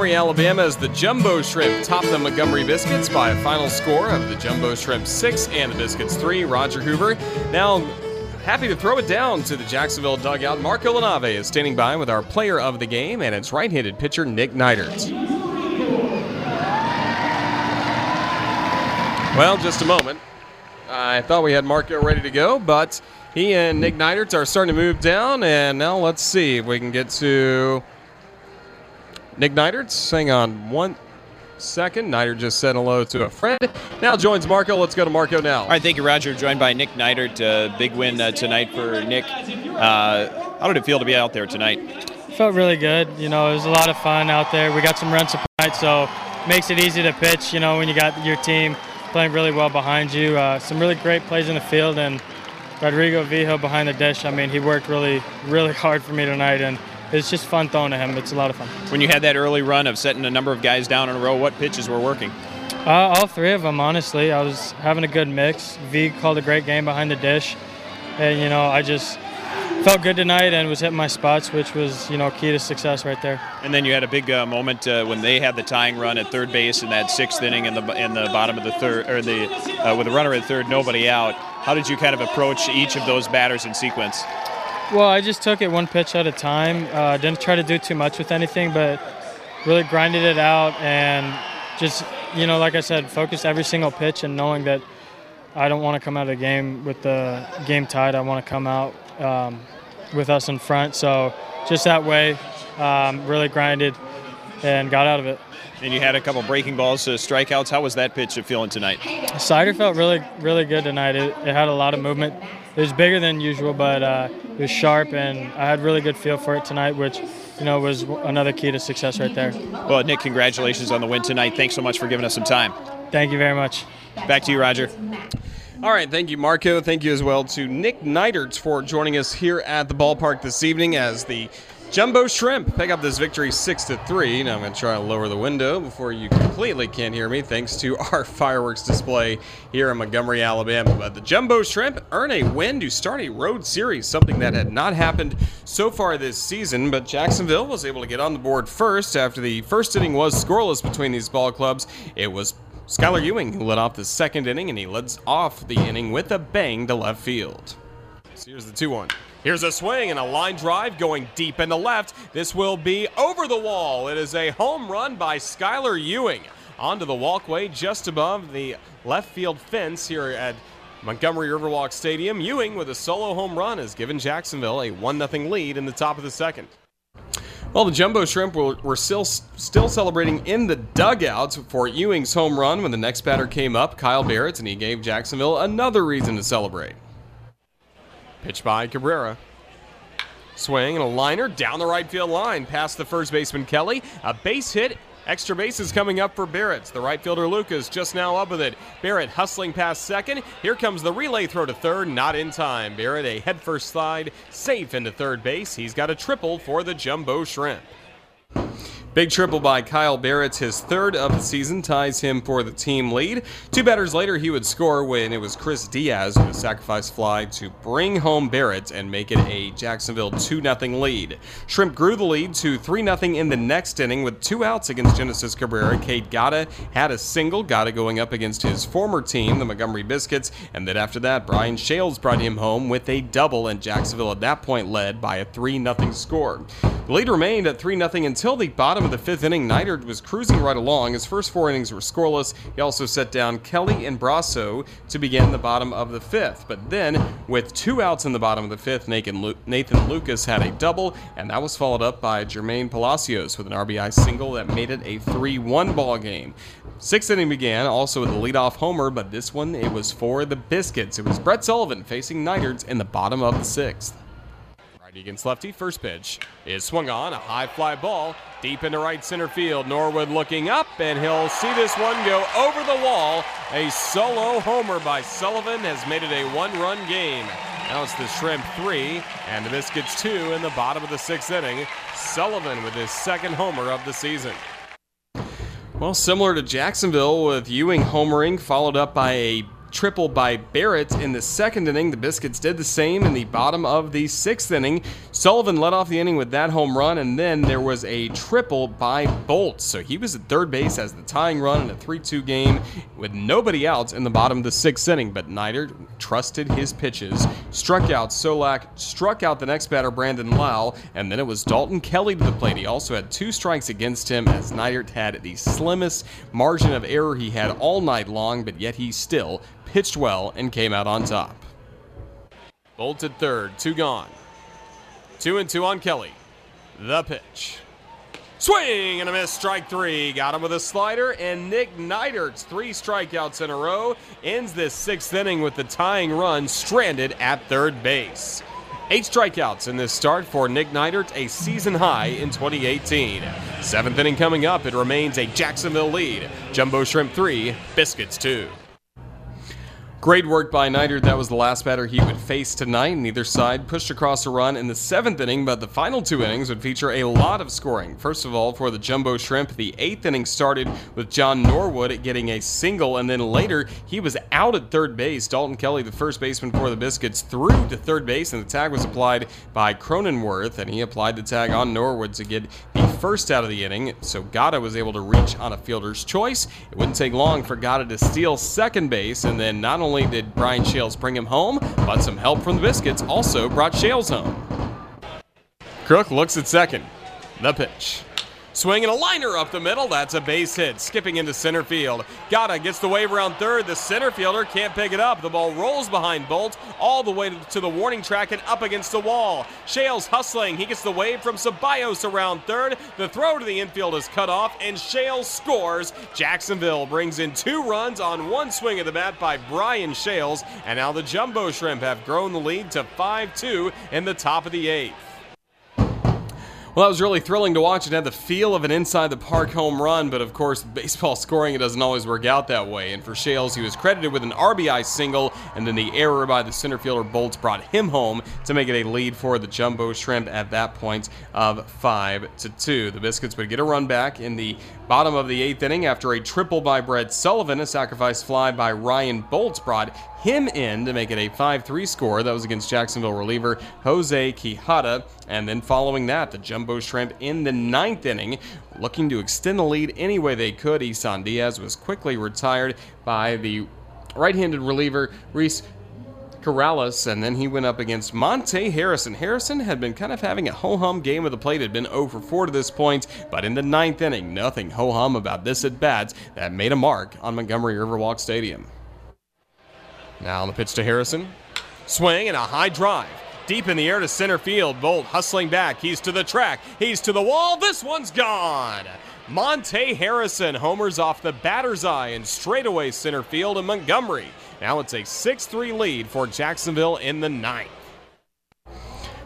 Montgomery, Alabama, as the Jumbo Shrimp top the Montgomery Biscuits by a final score of the Jumbo Shrimp 6 and the Biscuits 3. Roger Hoover now happy to throw it down to the Jacksonville dugout. Marco Lanave is standing by with our player of the game, and it's right handed pitcher Nick Neidert. Well, just a moment. I thought we had Marco ready to go, but he and Nick Neidert are starting to move down, and now let's see if we can get to Nick Neidert. Hang on one second. Neidert just said hello to a friend. Now joins Marco. Let's go to Marco now. All right, thank you, Roger. Joined by Nick Neidert. Uh, big win uh, tonight for Nick. Uh, how did it feel to be out there tonight? Felt really good. You know, it was a lot of fun out there. We got some runs tonight, so makes it easy to pitch. You know, when you got your team playing really well behind you. Uh, some really great plays in the field, and Rodrigo Vigil behind the dish. I mean, he worked really, really hard for me tonight, and it's just fun throwing to him. It's a lot of fun. When you had that early run of setting a number of guys down in a row, what pitches were working? Uh, all three of them, honestly. I was having a good mix. V called a great game behind the dish, and you know, I just felt good tonight and was hitting my spots, which was you know key to success right there. And then you had a big uh, moment uh, when they had the tying run at third base in that sixth inning in the in the bottom of the third or the uh, with a runner at third, nobody out. How did you kind of approach each of those batters in sequence? Well, I just took it one pitch at a time. Uh, didn't try to do too much with anything, but really grinded it out and just you know, like I said, focused every single pitch and knowing that I don't want to come out of the game with the game tied. I want to come out um, with us in front. So just that way, um, really grinded and got out of it. And you had a couple breaking balls, uh, strikeouts. How was that pitch feeling tonight? Slider felt really, really good tonight. It, it, had a lot of movement. It was bigger than usual, but uh, it was sharp, and I had really good feel for it tonight, which you know was another key to success right there. Well, Nick, congratulations on the win tonight. Thanks so much for giving us some time. Thank you very much. Back to you, Roger. All right, thank you, Marco. Thank you as well to Nick Neidert for joining us here at the ballpark this evening as the Jumbo Shrimp pick up this victory six to three. Now I'm going to try to lower the window before you completely can't hear me, thanks to our fireworks display here in Montgomery, Alabama. But the Jumbo Shrimp earn a win to start a road series, something that had not happened so far this season. But Jacksonville was able to get on the board first after the first inning was scoreless between these ball clubs. It was Skyler Ewing who led off the second inning, and he leads off the inning with a bang to left field. So here's the 2 1. Here's a swing and a line drive going deep into left. This will be over the wall. It is a home run by Skyler Ewing onto the walkway just above the left field fence here at Montgomery Riverwalk Stadium. Ewing with a solo home run has given Jacksonville a 1 0 lead in the top of the second. Well, the Jumbo Shrimp were still still celebrating in the dugouts for Ewing's home run when the next batter came up, Kyle Barrett, and he gave Jacksonville another reason to celebrate. Pitch by Cabrera. Swing and a liner down the right field line past the first baseman Kelly. A base hit Extra bases coming up for Barrett. The right fielder Lucas just now up with it. Barrett hustling past second. Here comes the relay throw to third, not in time. Barrett a headfirst slide, safe into third base. He's got a triple for the Jumbo Shrimp. Big triple by Kyle Barrett, his third of the season, ties him for the team lead. Two batters later, he would score when it was Chris Diaz who sacrificed fly to bring home Barrett and make it a Jacksonville 2 0 lead. Shrimp grew the lead to 3 0 in the next inning with two outs against Genesis Cabrera. Cade Gotta had a single, Gotta going up against his former team, the Montgomery Biscuits, and then after that, Brian Schales brought him home with a double, and Jacksonville at that point led by a 3 0 score. The lead remained at 3 0 until the bottom of the fifth inning. Neidert was cruising right along. His first four innings were scoreless. He also set down Kelly and Brosseau to begin the bottom of the fifth. But then, with two outs in the bottom of the fifth, Nathan Lucas had a double, and that was followed up by Jermaine Palacios with an RBI single that made it a 3 1 ball game. Sixth inning began also with a leadoff homer, but this one it was for the Biscuits. It was Brett Sullivan facing Neiderts in the bottom of the sixth. Righty against lefty. First pitch is swung on. A high fly ball deep into right center field. Norwood looking up, and he'll see this one go over the wall. A solo homer by Sullivan has made it a one run game. Now it's the Shrimp three and the Biscuits two in the bottom of the sixth inning. Sullivan with his second homer of the season. Well, similar to Jacksonville with Ewing homering, followed up by a triple by Barrett in the second inning. The Biscuits did the same in the bottom of the sixth inning. Sullivan led off the inning with that home run, and then there was a triple by Boldt. So he was at third base as the tying run in a 3 2 game with nobody out in the bottom of the sixth inning. But Neidert trusted his pitches, struck out Solak, struck out the next batter, Brandon Lowe, and then it was Dalton Kelly to the plate. He also had two strikes against him as Neidert had the slimmest margin of error he had all night long, but yet he still pitched well and came out on top. Bolted third, two gone. Two and two on Kelly. The pitch. Swing and a miss, strike three. Got him with a slider, and Nick Neidert's three strikeouts in a row ends this sixth inning with the tying run stranded at third base. Eight strikeouts in this start for Nick Neidert, a season high in 2018. Seventh inning coming up, it remains a Jacksonville lead. Jumbo Shrimp 3, Biscuits 2. Great work by Neidert. That was the last batter he would face tonight. Neither side pushed across a run in the seventh inning, but the final two innings would feature a lot of scoring. First of all, for the Jumbo Shrimp, the eighth inning started with John Norwood getting a single, and then later he was out at third base. Dalton Kelly, the first baseman for the Biscuits, threw to third base, and the tag was applied by Cronenworth, and he applied the tag on Norwood to get the first out of the inning. So Gotta was able to reach on a fielder's choice. It wouldn't take long for Gotta to steal second base, and then not only only did Brian Schales bring him home, but some help from the Biscuits also brought Schales home. Krook looks at second. The pitch. Swinging a liner up the middle. That's a base hit. Skipping into center field. Gotta gets the wave around third. The center fielder can't pick it up. The ball rolls behind Boldt all the way to the warning track and up against the wall. Schales hustling. He gets the wave from Ceballos around third. The throw to the infield is cut off, and Schales scores. Jacksonville brings in two runs on one swing of the bat by Brian Schales, and now the Jumbo Shrimp have grown the lead to 5 2 in the top of the eighth. Well, that was really thrilling to watch. It had the feel of an inside the park home run, but of course, baseball scoring it doesn't always work out that way. And for Schales, he was credited with an RBI single, and then the error by the center fielder Bolts brought him home to make it a lead for the Jumbo Shrimp at that point of five to two. The Biscuits would get a run back in the bottom of the eighth inning after a triple by Brett Sullivan, a sacrifice fly by Ryan Bolts brought him in to make it a 5 3 score. That was against Jacksonville reliever Jose Quijada. And then following that, the Jumbo Shrimp in the ninth inning, looking to extend the lead any way they could. Isan Diaz was quickly retired by the right handed reliever Reece Karalus, and then he went up against Monte Harrison. Harrison had been kind of having a ho hum game of the plate, had been 0 for 4 to this point, but in the ninth inning, nothing ho hum about this at bats that made a mark on Montgomery Riverwalk Stadium. Now on the pitch to Harrison. Swing and a high drive. Deep in the air to center field. Boldt hustling back. He's to the track. He's to the wall. This one's gone. Monte Harrison homers off the batter's eye in straightaway center field in Montgomery. Now it's a 6 3 lead for Jacksonville in the ninth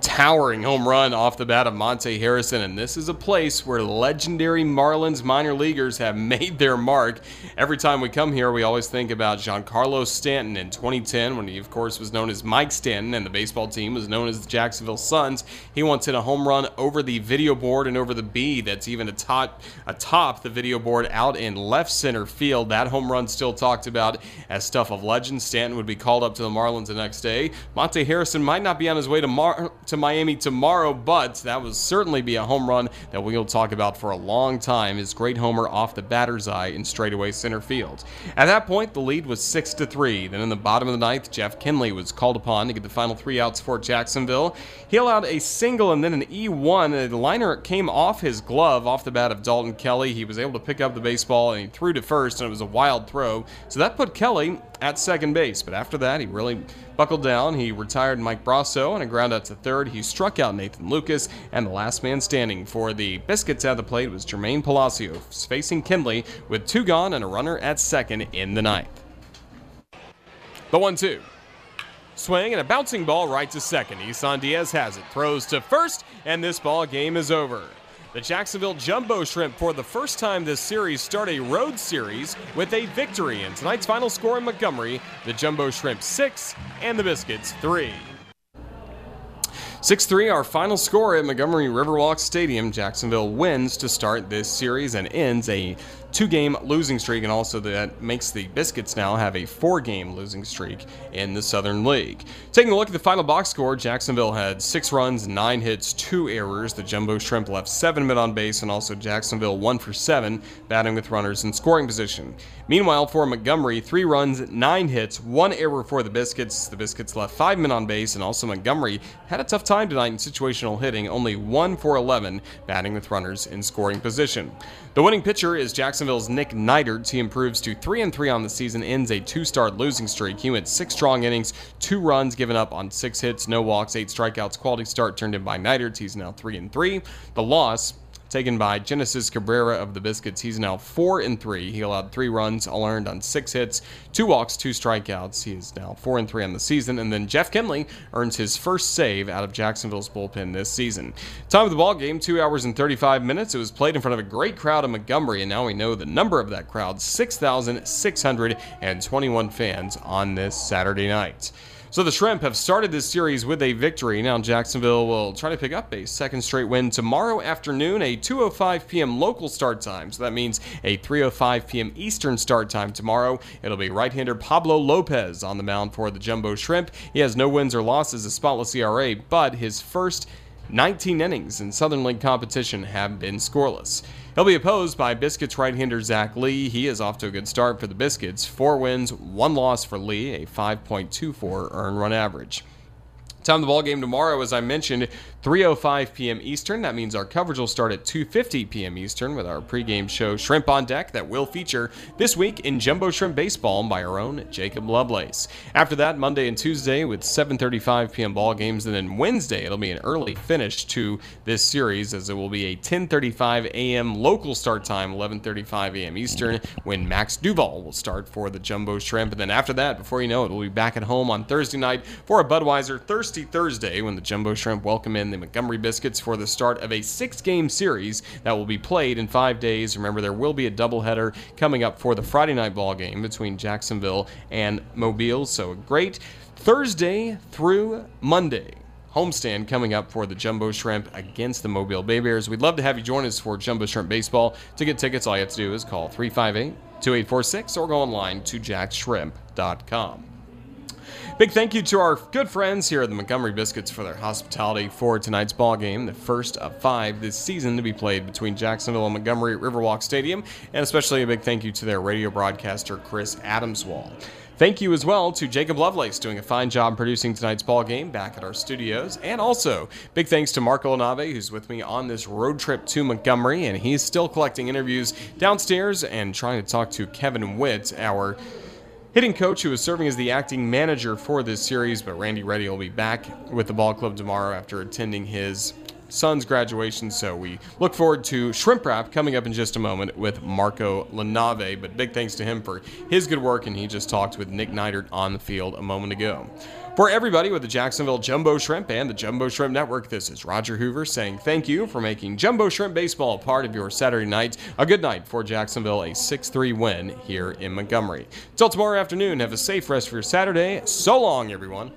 towering home run off the bat of Monte Harrison, and this is a place where legendary Marlins minor leaguers have made their mark. Every time we come here, we always think about Giancarlo Stanton in 2010, when he, of course, was known as Mike Stanton, and the baseball team was known as the Jacksonville Suns. He once hit a home run over the video board and over the B that's even atop, atop the video board out in left center field. That home run still talked about as stuff of legend. Stanton would be called up to the Marlins the next day. Monte Harrison might not be on his way to, Mar- to Miami tomorrow, but that will certainly be a home run that we'll talk about for a long time. His great homer off the batter's eye in straightaway center field. At that point, the lead was six to three. Then in the bottom of the ninth, Jeff Kinley was called upon to get the final three outs for Jacksonville. He allowed a single and then an E1. The liner came off his glove off the bat of Dalton Kelly. He was able to pick up the baseball and he threw to first, and it was a wild throw. So that put Kelly at second base. But after that, he really buckled down. He retired Mike Brosseau on a ground out to third. He struck out Nathan Lucas, and the last man standing for the Biscuits at the plate was Jermaine Palacios, facing Kinley with two gone and a runner at second in the ninth. The one two. Swing and a bouncing ball right to second. Isan Diaz has it. Throws to first, and this ball game is over. The Jacksonville Jumbo Shrimp, for the first time this series, start a road series with a victory. In tonight's final score in Montgomery, the Jumbo Shrimp 6 and the Biscuits 3. 6 3, our final score at Montgomery Riverwalk Stadium. Jacksonville wins to start this series and ends a two game losing streak, and also that makes the Biscuits now have a four game losing streak in the Southern League. Taking a look at the final box score, Jacksonville had six runs, nine hits, two errors. The Jumbo Shrimp left seven men on base, and also Jacksonville one for seven, batting with runners in scoring position. Meanwhile, for Montgomery, three runs, nine hits, one error for the Biscuits. The Biscuits left five men on base, and also Montgomery had a tough time tonight in situational hitting, only one for 11, batting with runners in scoring position. The winning pitcher is Jacksonville's Nick Neidert. He improves to 3 and 3 on the season, ends a two start losing streak. He went six strong innings, two runs given up on six hits, no walks, eight strikeouts. Quality start turned in by Neidert. He's now 3 and 3. The loss taken by Genesis Cabrera of the Biscuits. He's now four and three. He allowed three runs, all earned on six hits, two walks, two strikeouts. He is now four and three on the season. And then Jeff Kinley earns his first save out of Jacksonville's bullpen this season. Time of the ball game, two hours and 35 minutes. It was played in front of a great crowd in Montgomery, and now we know the number of that crowd: 6,621 fans on this Saturday night. So the Shrimp have started this series with a victory. Now Jacksonville will try to pick up a second straight win tomorrow afternoon, a 2:05 p.m. local start time. So that means a 3:05 p.m. Eastern start time tomorrow. It'll be right-hander Pablo Lopez on the mound for the Jumbo Shrimp. He has no wins or losses, a spotless ERA, but his first 19 innings in Southern League competition have been scoreless. He'll be opposed by Biscuits right-hander Zach Lee. He is off to a good start for the Biscuits. Four wins, one loss for Lee, a 5.24 earned run average. Time of the ball game tomorrow, as I mentioned, 3:05 p.m. Eastern. That means our coverage will start at 2:50 p.m. Eastern with our pregame show Shrimp on Deck that will feature this week in Jumbo Shrimp Baseball by our own Jacob Lovelace. After that, Monday and Tuesday with 7:35 p.m. ball games, and then Wednesday it'll be an early finish to this series as it will be a 10:35 a.m. local start time, 11:35 a.m. Eastern when Max Duval will start for the Jumbo Shrimp, and then after that, before you know it, we'll be back at home on Thursday night for a Budweiser Thirsty Thursday when the Jumbo Shrimp welcome in the Montgomery Biscuits for the start of a six game series that will be played in five days. Remember, there will be a doubleheader coming up for the Friday night ball game between Jacksonville and Mobile. So, great Thursday through Monday homestand coming up for the Jumbo Shrimp against the Mobile Bay Bears. We'd love to have you join us for Jumbo Shrimp Baseball. To get tickets, all you have to do is call 358 2846 or go online to jaxshrimp.com. Big thank you to our good friends here at the Montgomery Biscuits for their hospitality for tonight's ball game, the first of five this season to be played between Jacksonville and Montgomery at Riverwalk Stadium, and especially a big thank you to their radio broadcaster Chris Adams-Wall. Thank you as well to Jacob Lovelace doing a fine job producing tonight's ball game back at our studios. And also, big thanks to Marco Nave, who's with me on this road trip to Montgomery, and he's still collecting interviews downstairs and trying to talk to Kevin Witt, our hitting coach who is serving as the acting manager for this series. But Randy Ready will be back with the ball club tomorrow after attending his son's graduation. So we look forward to Shrimp Wrap coming up in just a moment with Marco Lanave. But big thanks to him for his good work, and he just talked with Nick Neidert on the field a moment ago. For everybody with the Jacksonville Jumbo Shrimp and the Jumbo Shrimp Network, this is Roger Hoover saying thank you for making Jumbo Shrimp Baseball a part of your Saturday night. A good night for Jacksonville, a 6 3 win here in Montgomery. Till tomorrow afternoon, have a safe rest for your Saturday. So long, everyone.